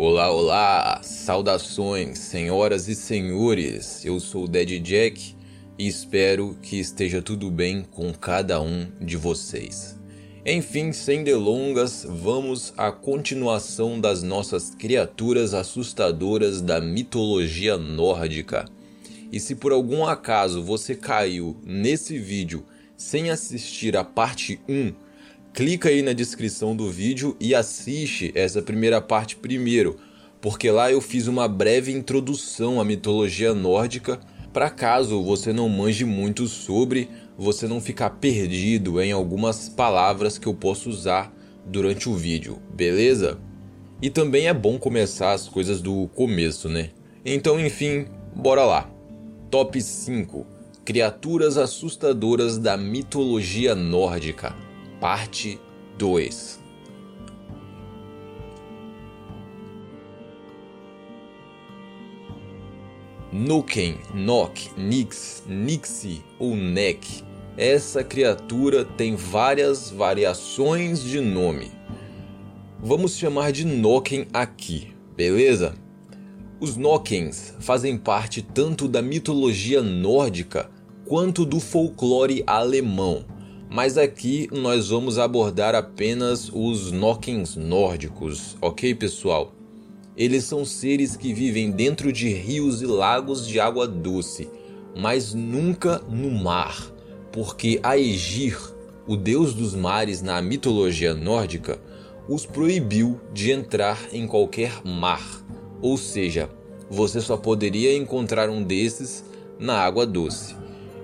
Olá, olá! Saudações, senhoras e senhores! Eu sou o Dead Jack e espero que esteja tudo bem com cada um de vocês. Enfim, sem delongas, vamos à continuação das nossas criaturas assustadoras da mitologia nórdica. E se por algum acaso você caiu nesse vídeo sem assistir a parte 1, clica aí na descrição do vídeo e assiste essa primeira parte primeiro, porque lá eu fiz uma breve introdução à mitologia nórdica para caso você não manje muito sobre, você não ficar perdido em algumas palavras que eu posso usar durante o vídeo, beleza? E também é bom começar as coisas do começo, né? Então, enfim, bora lá. Top 5 Criaturas assustadoras da mitologia nórdica. Parte 2 Nuken, Nok, Nix, Nixie ou Nek. Essa criatura tem várias variações de nome. Vamos chamar de Noken aqui, beleza? Os Nokens fazem parte tanto da mitologia nórdica quanto do folclore alemão mas aqui nós vamos abordar apenas os Nokens nórdicos, ok pessoal? Eles são seres que vivem dentro de rios e lagos de água doce, mas nunca no mar, porque Aegir, o deus dos mares na mitologia nórdica, os proibiu de entrar em qualquer mar, ou seja, você só poderia encontrar um desses na água doce.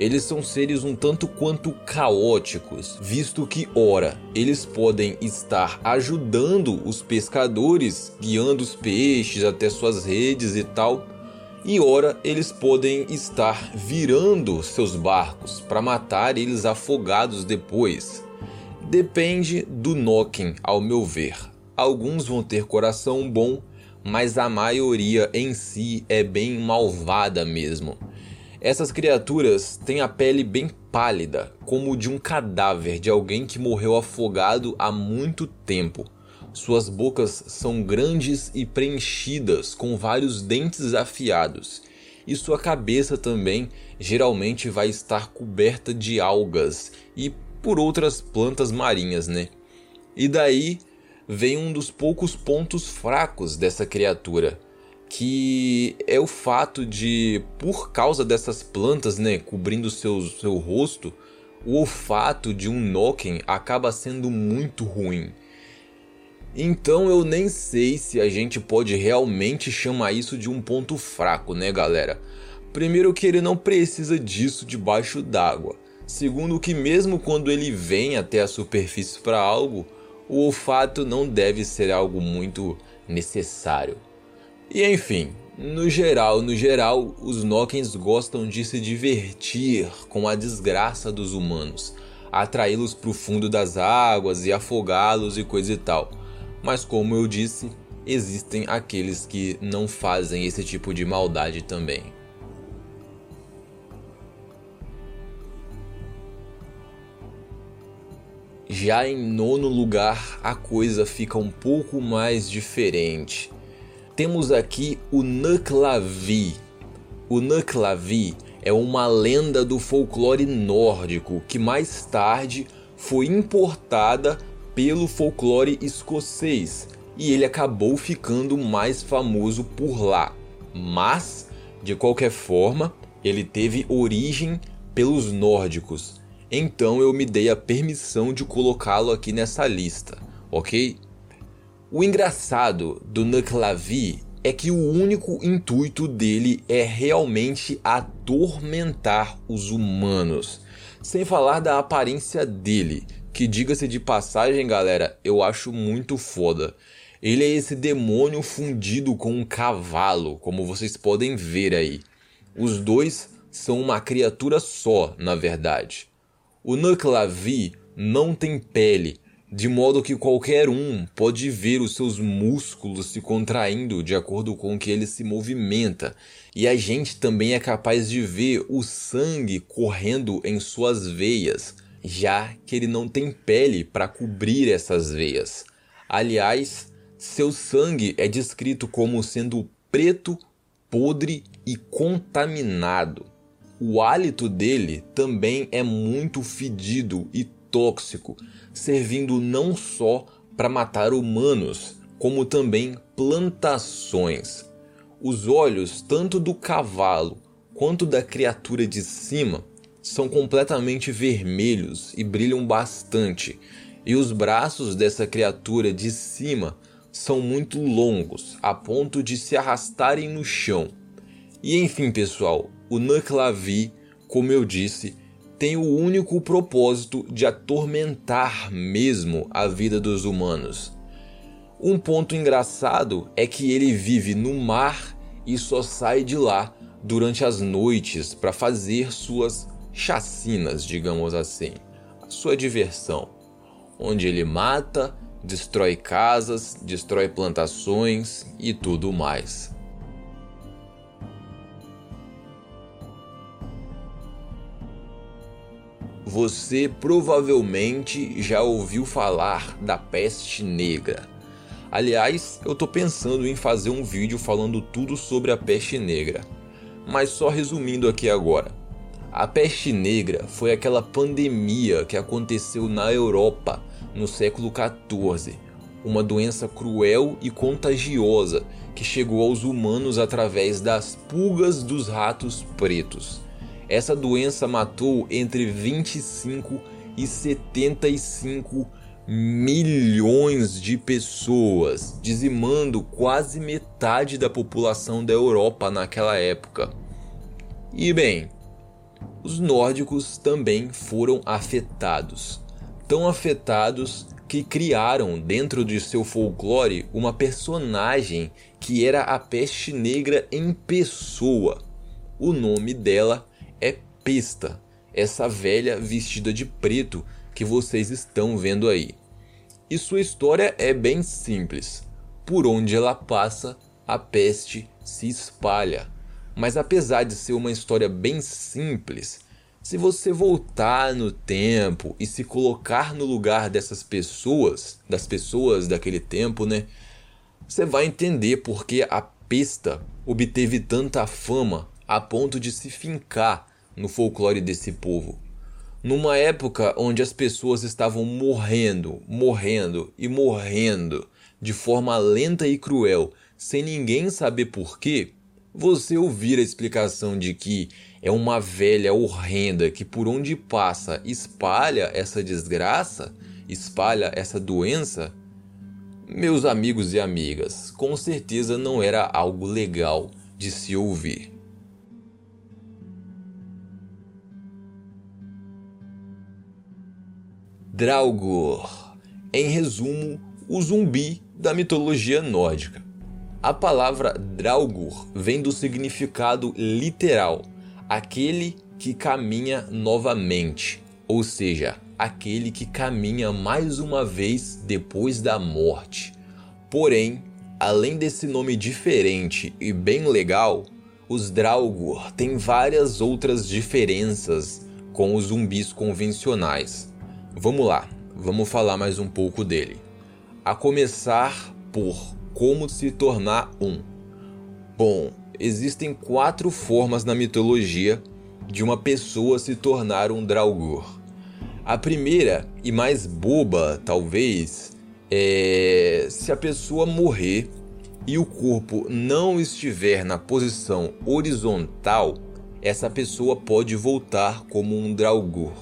Eles são seres um tanto quanto caóticos, visto que, ora, eles podem estar ajudando os pescadores, guiando os peixes até suas redes e tal, e ora eles podem estar virando seus barcos para matar eles afogados depois. Depende do Noken, ao meu ver. Alguns vão ter coração bom, mas a maioria em si é bem malvada mesmo. Essas criaturas têm a pele bem pálida, como de um cadáver de alguém que morreu afogado há muito tempo. Suas bocas são grandes e preenchidas com vários dentes afiados, e sua cabeça também geralmente vai estar coberta de algas e por outras plantas marinhas, né? E daí vem um dos poucos pontos fracos dessa criatura que é o fato de, por causa dessas plantas, né, cobrindo seu, seu rosto, o olfato de um Noken acaba sendo muito ruim. Então eu nem sei se a gente pode realmente chamar isso de um ponto fraco, né, galera? Primeiro que ele não precisa disso debaixo d'água. Segundo que mesmo quando ele vem até a superfície para algo, o olfato não deve ser algo muito necessário. E enfim, no geral, no geral, os Nokens gostam de se divertir com a desgraça dos humanos, atraí-los para o fundo das águas e afogá-los e coisa e tal. Mas como eu disse, existem aqueles que não fazem esse tipo de maldade também. Já em nono lugar, a coisa fica um pouco mais diferente temos aqui o Nuklavi. O Nuklavi é uma lenda do folclore nórdico que mais tarde foi importada pelo folclore escocês e ele acabou ficando mais famoso por lá. Mas, de qualquer forma, ele teve origem pelos nórdicos. Então eu me dei a permissão de colocá-lo aqui nessa lista, ok? O engraçado do Nuclavi é que o único intuito dele é realmente atormentar os humanos. Sem falar da aparência dele, que diga-se de passagem, galera, eu acho muito foda. Ele é esse demônio fundido com um cavalo, como vocês podem ver aí. Os dois são uma criatura só, na verdade. O Nuclavi não tem pele, de modo que qualquer um pode ver os seus músculos se contraindo de acordo com que ele se movimenta, e a gente também é capaz de ver o sangue correndo em suas veias, já que ele não tem pele para cobrir essas veias. Aliás, Seu sangue é descrito como sendo preto, podre e contaminado. O hálito dele também é muito fedido e tóxico, servindo não só para matar humanos, como também plantações. Os olhos, tanto do cavalo quanto da criatura de cima, são completamente vermelhos e brilham bastante, e os braços dessa criatura de cima são muito longos, a ponto de se arrastarem no chão. E enfim, pessoal, o Nuklavi, como eu disse, tem o único propósito de atormentar mesmo a vida dos humanos. Um ponto engraçado é que ele vive no mar e só sai de lá durante as noites para fazer suas chacinas, digamos assim, sua diversão, onde ele mata, destrói casas, destrói plantações e tudo mais. Você provavelmente já ouviu falar da peste negra. Aliás, eu tô pensando em fazer um vídeo falando tudo sobre a peste negra. Mas só resumindo aqui agora. A peste negra foi aquela pandemia que aconteceu na Europa no século XIV, uma doença cruel e contagiosa que chegou aos humanos através das pulgas dos ratos pretos. Essa doença matou entre 25 e 75 milhões de pessoas, dizimando quase metade da população da Europa naquela época. E bem, os nórdicos também foram afetados, tão afetados que criaram dentro de seu folclore uma personagem que era a peste negra em pessoa. O nome dela Pesta, essa velha vestida de preto que vocês estão vendo aí. E sua história é bem simples. Por onde ela passa, a peste se espalha. Mas apesar de ser uma história bem simples, se você voltar no tempo e se colocar no lugar dessas pessoas, das pessoas daquele tempo, né? Você vai entender porque a pesta obteve tanta fama a ponto de se fincar no folclore desse povo. Numa época onde as pessoas estavam morrendo, morrendo e morrendo de forma lenta e cruel, sem ninguém saber porquê, você ouvir a explicação de que é uma velha horrenda que por onde passa espalha essa desgraça, espalha essa doença, meus amigos e amigas, com certeza não era algo legal de se ouvir. Draugr. Em resumo, o zumbi da mitologia nórdica. A palavra Draugr vem do significado literal, aquele que caminha novamente, ou seja, aquele que caminha mais uma vez depois da morte. Porém, além desse nome diferente e bem legal, os Draugr têm várias outras diferenças com os zumbis convencionais. Vamos lá, vamos falar mais um pouco dele. A começar por como se tornar um. Bom, existem quatro formas na mitologia de uma pessoa se tornar um Draugr. A primeira e mais boba, talvez, é se a pessoa morrer e o corpo não estiver na posição horizontal, essa pessoa pode voltar como um Draugr.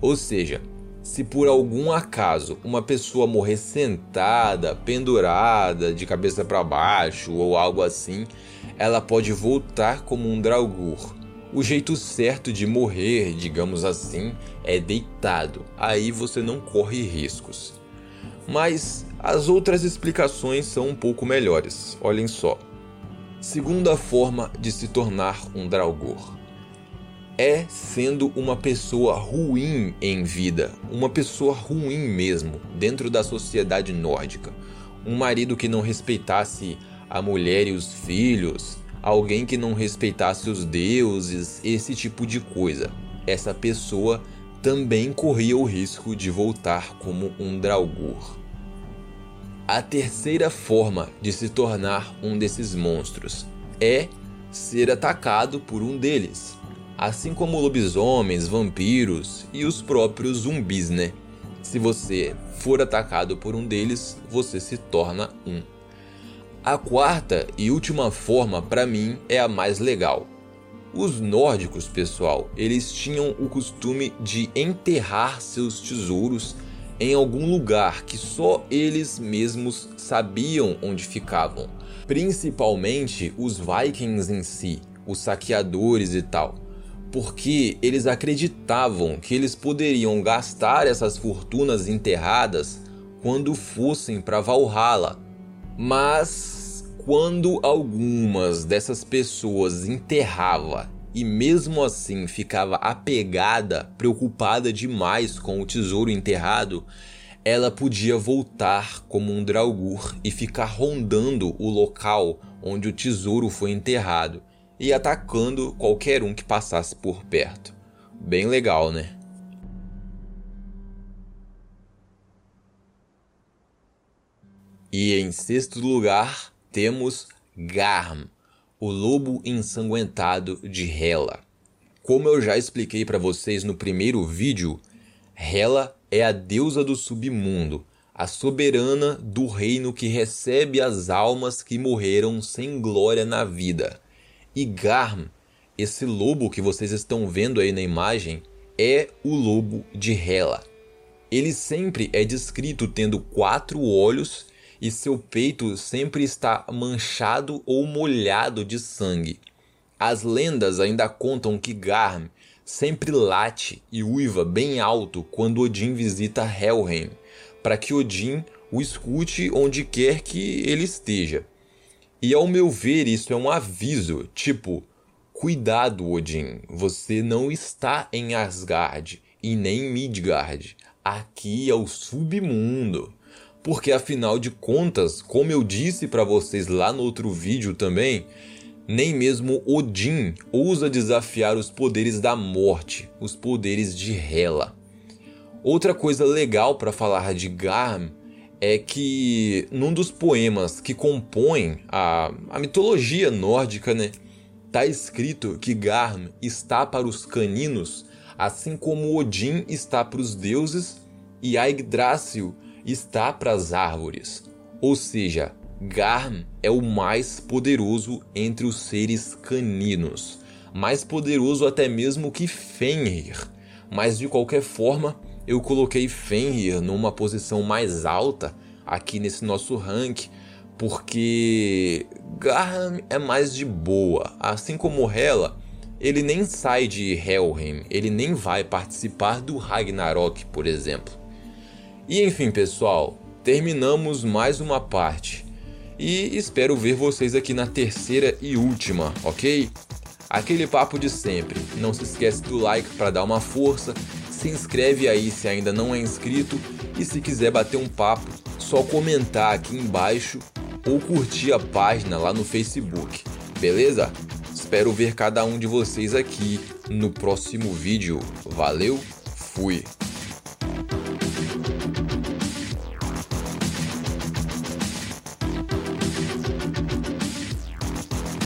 Ou seja, se por algum acaso uma pessoa morrer sentada, pendurada, de cabeça para baixo ou algo assim, ela pode voltar como um Draugr. O jeito certo de morrer, digamos assim, é deitado. Aí você não corre riscos. Mas as outras explicações são um pouco melhores. Olhem só. Segunda forma de se tornar um Draugr é sendo uma pessoa ruim em vida, uma pessoa ruim mesmo, dentro da sociedade nórdica. Um marido que não respeitasse a mulher e os filhos, alguém que não respeitasse os deuses, esse tipo de coisa. Essa pessoa também corria o risco de voltar como um Draugr. A terceira forma de se tornar um desses monstros é ser atacado por um deles, assim como lobisomens, vampiros e os próprios zumbis, né? Se você for atacado por um deles, você se torna um. A quarta e última forma para mim é a mais legal. Os nórdicos, pessoal, eles tinham o costume de enterrar seus tesouros em algum lugar que só eles mesmos sabiam onde ficavam. Principalmente os vikings em si, os saqueadores e tal. Porque eles acreditavam que eles poderiam gastar essas fortunas enterradas quando fossem para Valhalla. Mas quando algumas dessas pessoas enterrava e mesmo assim ficava apegada, preocupada demais com o tesouro enterrado, ela podia voltar como um Draugr e ficar rondando o local onde o tesouro foi enterrado e atacando qualquer um que passasse por perto. Bem legal, né? E em sexto lugar temos Garm, o lobo ensanguentado de Hela. Como eu já expliquei para vocês no primeiro vídeo, Hela é a deusa do submundo, a soberana do reino que recebe as almas que morreram sem glória na vida. E Garm, esse lobo que vocês estão vendo aí na imagem, é o lobo de Hela. Ele sempre é descrito tendo quatro olhos e seu peito sempre está manchado ou molhado de sangue. As lendas ainda contam que Garm sempre late e uiva bem alto quando Odin visita Helheim, para que Odin o escute onde quer que ele esteja. E ao meu ver, isso é um aviso, tipo, cuidado, Odin, você não está em Asgard e nem em Midgard. Aqui é o submundo porque afinal de contas, como eu disse para vocês lá no outro vídeo também, nem mesmo Odin ousa desafiar os poderes da morte, os poderes de Hela. Outra coisa legal para falar de Garm é que num dos poemas que compõem a, a mitologia nórdica, né, tá escrito que Garm está para os caninos, assim como Odin está para os deuses e Yggdrasil está para as árvores, ou seja, Garm é o mais poderoso entre os seres caninos, mais poderoso até mesmo que Fenrir. Mas de qualquer forma, eu coloquei Fenrir numa posição mais alta aqui nesse nosso rank, porque Garm é mais de boa, assim como Hela, ele nem sai de Helheim, ele nem vai participar do Ragnarok, por exemplo. E enfim, pessoal, terminamos mais uma parte. E espero ver vocês aqui na terceira e última, ok? Aquele papo de sempre. Não se esquece do like para dar uma força. Se inscreve aí se ainda não é inscrito. E se quiser bater um papo, só comentar aqui embaixo ou curtir a página lá no Facebook. Beleza? Espero ver cada um de vocês aqui no próximo vídeo. Valeu, fui!